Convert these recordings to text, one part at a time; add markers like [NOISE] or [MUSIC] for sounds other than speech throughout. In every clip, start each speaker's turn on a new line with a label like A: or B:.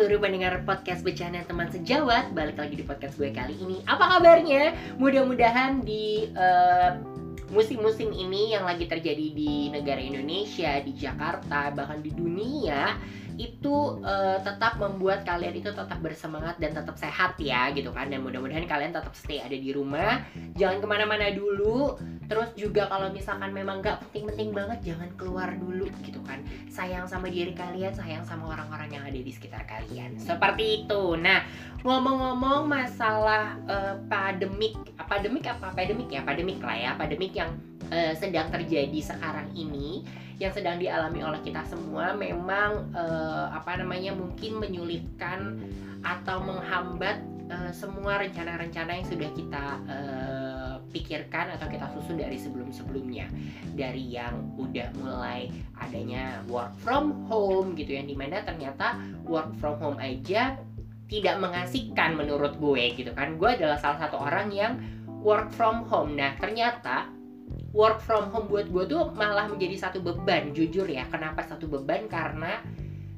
A: seluruh pendengar podcast Becana Teman Sejawat Balik lagi di podcast gue kali ini. Apa kabarnya? Mudah-mudahan di uh, musim-musim ini yang lagi terjadi di negara Indonesia, di Jakarta, bahkan di dunia itu uh, tetap membuat kalian itu tetap bersemangat dan tetap sehat ya gitu kan. Dan mudah-mudahan kalian tetap stay ada di rumah. Jangan ke mana-mana dulu terus juga kalau misalkan memang nggak penting-penting banget jangan keluar dulu gitu kan. Sayang sama diri kalian sayang sama orang-orang yang ada di sekitar kalian. Seperti itu. Nah ngomong-ngomong masalah uh, pandemik pandemik apa? Pandemik ya pandemik lah ya. Pandemik yang uh, sedang terjadi sekarang ini yang sedang dialami oleh kita semua memang uh, apa namanya mungkin menyulitkan atau menghambat uh, semua rencana-rencana yang sudah kita uh, pikirkan atau kita susun dari sebelum-sebelumnya. Dari yang udah mulai adanya work from home gitu yang di mana ternyata work from home aja tidak mengasihkan menurut gue gitu kan. Gue adalah salah satu orang yang work from home. Nah ternyata work from home buat gue tuh malah menjadi satu beban jujur ya. Kenapa satu beban? Karena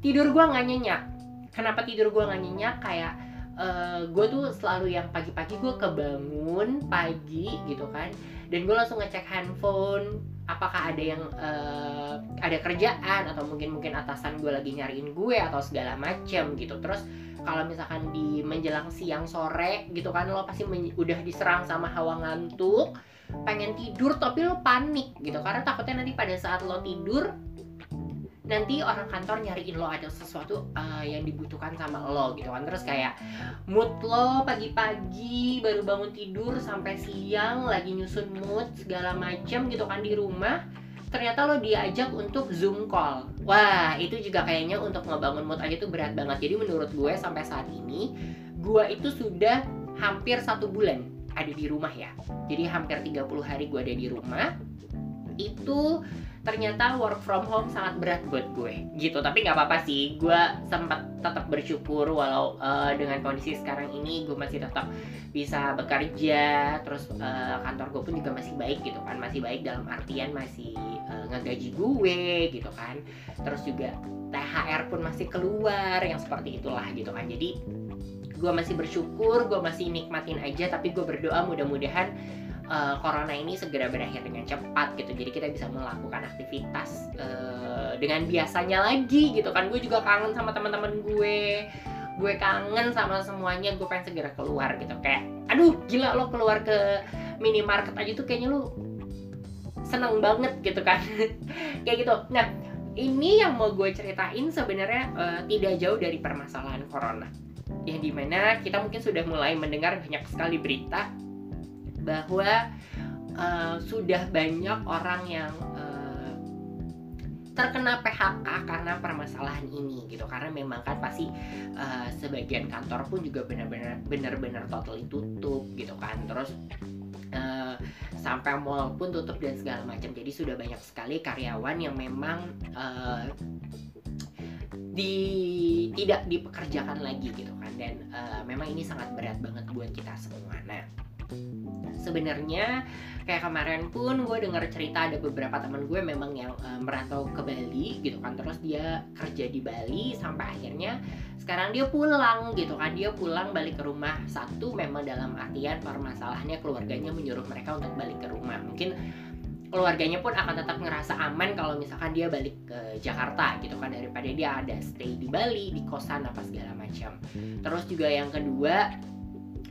A: tidur gue nggak nyenyak. Kenapa tidur gue nggak nyenyak? Kayak uh, eh, gue tuh selalu yang pagi-pagi gue kebangun pagi gitu kan. Dan gue langsung ngecek handphone apakah ada yang uh, ada kerjaan atau mungkin mungkin atasan gue lagi nyariin gue atau segala macem gitu. Terus kalau misalkan di menjelang siang sore gitu kan lo pasti udah diserang sama hawa ngantuk pengen tidur tapi lo panik gitu. Karena takutnya nanti pada saat lo tidur nanti orang kantor nyariin lo ada sesuatu uh, yang dibutuhkan sama lo gitu kan. Terus kayak mood lo pagi-pagi baru bangun tidur sampai siang lagi nyusun mood segala macem gitu kan di rumah ternyata lo diajak untuk zoom call. Wah itu juga kayaknya untuk ngebangun mood aja tuh berat banget. Jadi menurut gue sampai saat ini gue itu sudah hampir satu bulan ada di rumah ya. Jadi hampir 30 hari gue ada di rumah itu ternyata work from home sangat berat buat gue. Gitu tapi nggak apa-apa sih. Gue sempat tetap bersyukur walau uh, dengan kondisi sekarang ini gue masih tetap bisa bekerja terus uh, kantor gue pun juga masih baik gitu kan. Masih baik dalam artian masih uh, ngegaji gue gitu kan. Terus juga THR pun masih keluar yang seperti itulah gitu kan. Jadi gue masih bersyukur gue masih nikmatin aja tapi gue berdoa mudah-mudahan uh, corona ini segera berakhir dengan cepat gitu. Jadi kita bisa melakukan aktivitas uh, dengan biasanya lagi gitu kan. Gue juga kangen sama teman-teman gue. Gue kangen sama semuanya. Gue pengen segera keluar gitu. Kayak aduh gila lo keluar ke minimarket aja tuh kayaknya lo seneng banget gitu kan. [LAUGHS] Kayak gitu. Nah ini yang mau gue ceritain sebenarnya uh, tidak jauh dari permasalahan corona. Yang di mana kita mungkin sudah mulai mendengar banyak sekali berita bahwa uh, sudah banyak orang yang uh, terkena PHK karena permasalahan ini gitu. Karena memang kan pasti uh, sebagian kantor pun juga benar-benar benar-benar totally tutup gitu kan. Terus uh, sampai mall pun tutup dan segala macam. Jadi sudah banyak sekali karyawan yang memang uh, di tidak dipekerjakan lagi gitu kan. Dan uh, memang ini sangat berat banget buat kita semua. Nah sebenarnya kayak kemarin pun gue dengar cerita ada beberapa teman gue memang yang uh, merantau ke Bali gitu kan. Terus dia kerja di Bali sampai akhirnya sekarang dia pulang gitu kan. Dia pulang balik ke rumah. Satu memang dalam artian permasalahannya keluarganya menyuruh mereka untuk balik ke rumah. Mungkin keluarganya pun akan tetap ngerasa aman kalau misalkan dia balik ke Jakarta gitu kan. Daripada dia ada stay di Bali di kosan apa segala macam. Terus juga yang kedua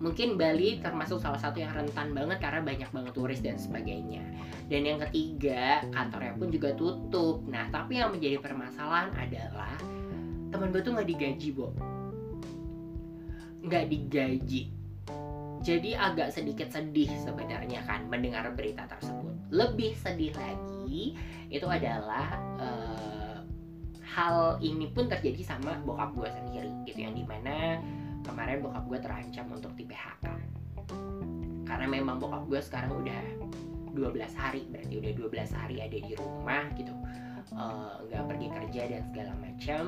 A: mungkin Bali termasuk salah satu yang rentan banget karena banyak banget turis dan sebagainya. Dan yang ketiga kantornya pun juga tutup. Nah tapi yang menjadi permasalahan adalah temen gue tuh nggak digaji bo. Nggak digaji. Jadi agak sedikit sedih sebenarnya kan mendengar berita tersebut. Lebih sedih lagi itu adalah uh, hal ini pun terjadi sama bokap gue sendiri gitu. Yang di mana kemarin bokap gue terancam untuk di PHK karena memang bokap gue sekarang udah 12 hari berarti udah 12 hari ada di rumah gitu. Eh, nggak uh, pergi kerja dan segala macam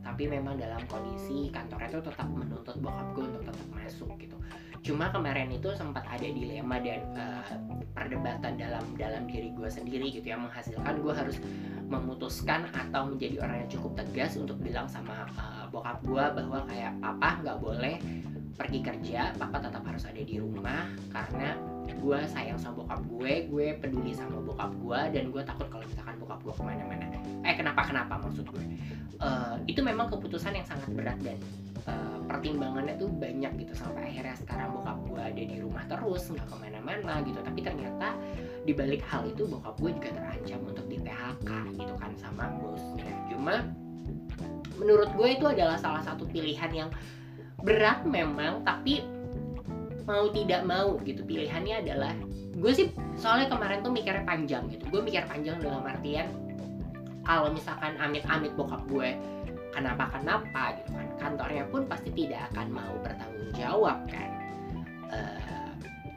A: tapi memang dalam kondisi kantornya tuh tetap menuntut bokap gue untuk tetap masuk gitu. Cuma kemarin itu sempat ada dilema dan uh, perdebatan dalam dalam diri gue sendiri gitu yang menghasilkan gue harus memutuskan atau menjadi orang yang cukup tegas untuk bilang sama uh, bokap gue bahwa kayak papa nggak boleh pergi kerja papa tetap harus ada di rumah karena gue sayang sama bokap gue gue peduli sama bokap gue dan gue takut kalau misalkan bokap gue ke mana-mana. Eh kenapa kenapa maksud gue? Uh, itu memang keputusan yang sangat berat dan uh, pertimbangannya tuh banyak gitu sampai akhirnya sekarang ada di rumah terus nggak ke mana-mana gitu. Tapi ternyata di balik hal itu bokap gue juga terancam untuk di PHK gitu kan sama bosnya cuma menurut gue itu adalah salah satu pilihan yang berat memang tapi mau tidak mau gitu. Pilihannya adalah gue sih soalnya kemarin tuh mikirnya panjang gitu. Gue mikir panjang dalam artian kalau misalkan amit-amit bokap gue kenapa kenapa gitu kan kantornya pun pasti tidak akan mau bertanggung jawab kan uh,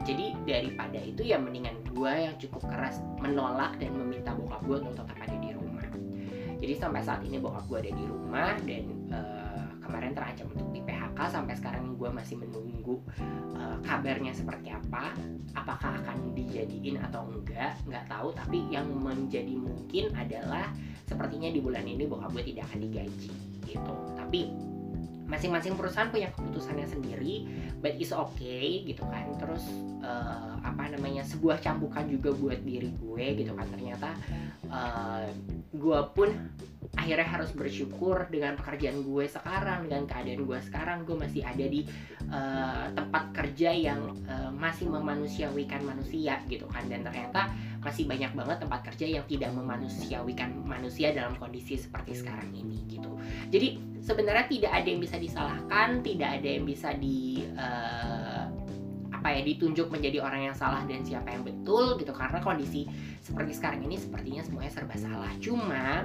A: jadi daripada itu ya mendingan gue yang cukup keras menolak dan meminta bokap gue untuk tetap ada di rumah. Jadi sampai saat ini bokap gue ada di rumah dan uh, kemarin terancam untuk di PHK sampai sekarang gue masih menunggu uh, kabarnya seperti apa apakah akan dijadiin atau enggak nggak tahu. Tapi yang menjadi mungkin adalah sepertinya di bulan ini bokap gue tidak akan digaji gitu. Tapi masing-masing perusahaan punya keputusannya sendiri but is okay gitu kan. Terus uh, apa namanya sebuah cambukan juga buat diri gue gitu kan. Ternyata uh, gue pun akhirnya harus bersyukur dengan pekerjaan gue sekarang dengan keadaan gue sekarang. Gue masih ada di uh, tempat kerja yang uh, masih memanusiawikan manusia gitu kan. Dan ternyata masih banyak banget tempat kerja yang tidak memanusiawikan manusia dalam kondisi seperti sekarang ini gitu. Jadi sebenarnya tidak ada yang bisa disalahkan tidak ada yang bisa di uh, apa ya ditunjuk menjadi orang yang salah dan siapa yang betul gitu. Karena kondisi seperti sekarang ini sepertinya semuanya serba salah. Cuma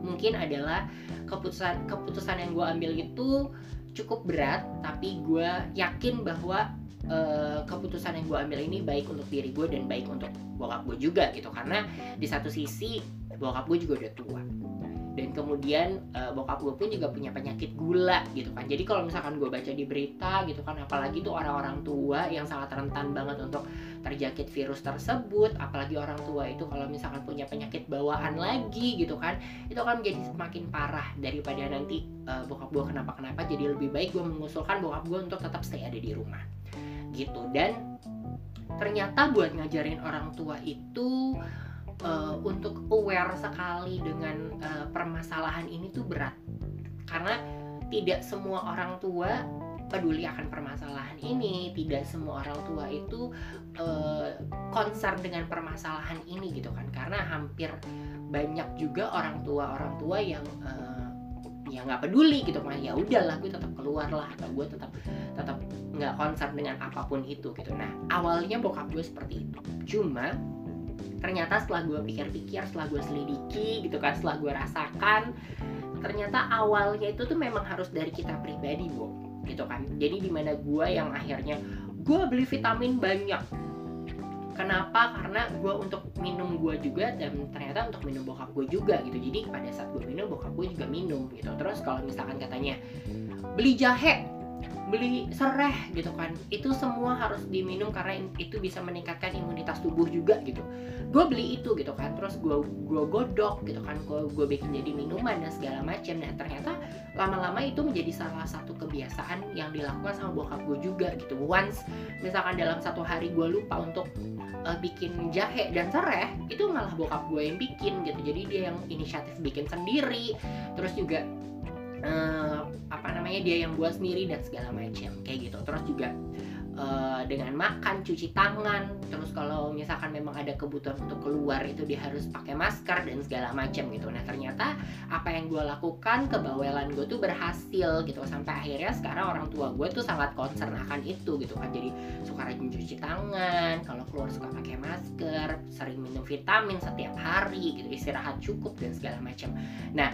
A: mungkin adalah keputusan keputusan yang gue ambil itu cukup berat tapi gue yakin bahwa uh, keputusan yang gue ambil ini baik untuk diri gue dan baik untuk bokap gue juga gitu. Karena di satu sisi bokap gue juga udah tua dan kemudian uh, bokap gue pun juga punya penyakit gula gitu kan. Jadi kalau misalkan gue baca di berita gitu kan apalagi tuh orang-orang tua yang sangat rentan banget untuk terjangkit virus tersebut apalagi orang tua itu kalau misalkan punya penyakit bawaan lagi gitu kan itu akan menjadi semakin parah daripada nanti uh, bokap gue kenapa-kenapa jadi lebih baik gue mengusulkan bokap gue untuk tetap stay ada di rumah gitu. Dan ternyata buat ngajarin orang tua itu uh, untuk aware sekali dengan uh, permasalahan ini tuh berat. Karena tidak semua orang tua peduli akan permasalahan ini tidak semua orang tua itu uh, concern dengan permasalahan ini gitu kan. Karena hampir banyak juga orang tua orang tua yang uh, ya nggak peduli gitu kan. Ya udahlah gue tetap keluar lah atau gue tetap tetap nggak concern dengan apa pun itu gitu. Nah awalnya bokap gue seperti itu. Cuma ternyata setelah gue pikir-pikir setelah gue selidiki gitu kan setelah gue rasakan ternyata awalnya itu tuh memang harus dari kita pribadi bu gitu kan jadi di mana gue yang akhirnya gue beli vitamin banyak Kenapa? Karena gue untuk minum gue juga dan ternyata untuk minum bokap gue juga gitu. Jadi pada saat gue minum bokap gue juga minum gitu. Terus kalau misalkan katanya beli jahe beli serai gitu kan. Itu semua harus diminum karena itu bisa meningkatkan imunitas tubuh juga gitu. Gue beli itu gitu kan terus gue gue godok gitu kan gue gue bikin jadi minuman dan segala macam. Dan ternyata lama-lama itu menjadi salah satu kebiasaan yang dilakukan sama bokap gue juga gitu. Once misalkan dalam satu hari gue lupa untuk uh, bikin jahe dan serai itu malah bokap gue yang bikin gitu. Jadi dia yang inisiatif bikin sendiri. Terus juga uh, apa namanya dia yang buat sendiri dan segala macam kayak gitu. Terus juga uh, dengan makan cuci tangan terus kalau misalkan memang ada kebutuhan untuk keluar itu dia harus pakai masker dan segala macam gitu. Nah ternyata apa yang gue lakukan kebawelan gue tuh berhasil gitu. Sampai akhirnya sekarang orang tua gue tuh sangat concern akan itu gitu kan. Jadi suka rajin cuci tangan kalau keluar suka pakai masker sering minum vitamin setiap hari gitu istirahat cukup dan segala macam nah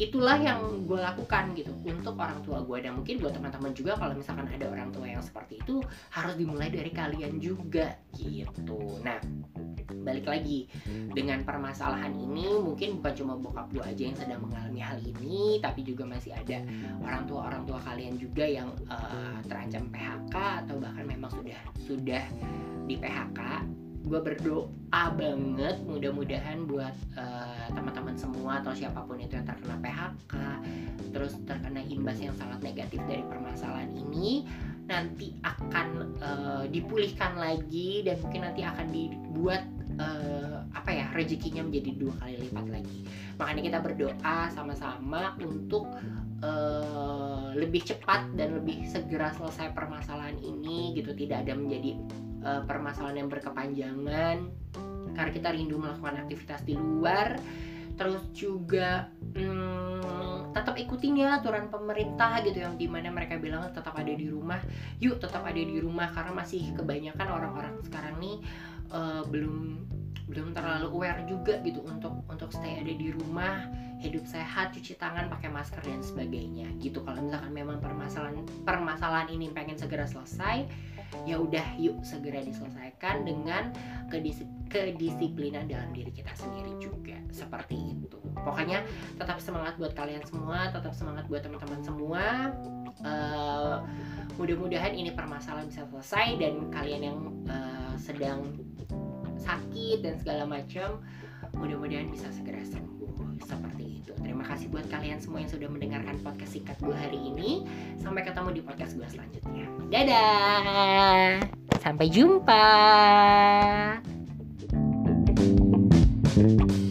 A: itulah yang gue lakukan gitu untuk orang tua gue dan mungkin buat teman-teman juga kalau misalkan ada orang tua yang seperti itu harus dimulai dari kalian juga gitu. Nah balik lagi. Dengan permasalahan ini mungkin bukan cuma bokap gue aja yang sedang mengalami hal ini tapi juga masih ada orang tua orang tua kalian juga yang uh, terancam PHK atau bahkan memang sudah sudah di PHK gue berdoa banget mudah-mudahan buat uh, teman-teman semua atau siapa pun itu yang terkena PHK terus terkena imbas yang sangat negatif dari permasalahan ini nanti akan uh, dipulihkan lagi dan mungkin nanti akan dibuat uh, apa ya rezekinya menjadi dua kali lipat lagi. Makanya kita berdoa sama-sama untuk uh, lebih cepat dan lebih segera selesai permasalahan ini gitu tidak ada menjadi uh, permasalahan yang berkepanjangan karena kita rindu melakukan aktivitas di luar. Terus juga hmm, tetap ikutin ya aturan pemerintah gitu yang di mana mereka bilang tetap ada di rumah. Yuk tetap ada di rumah karena masih kebanyakan orang-orang sekarang nih uh, belum belum terlalu aware juga gitu untuk untuk stay ada di rumah hidup sehat cuci tangan pakai masker dan sebagainya. Gitu kalau misalkan memang permasalahan permasalahan ini pengen segera selesai ya udah yuk segera diselesaikan dengan kedis kedisiplinan dalam diri kita sendiri juga. Seperti itu. Pokoknya tetap semangat buat kalian semua tetap semangat buat teman-teman semua. Uh, mudah-mudahan ini permasalahan bisa selesai dan kalian yang uh, sedang sakit dan segala macam mudah-mudahan bisa segera sembuh seperti itu. Terima kasih buat kalian semua yang sudah mendengarkan podcast singkat gue hari ini. Sampai ketemu di podcast gue selanjutnya. Dadah! Sampai jumpa! thank you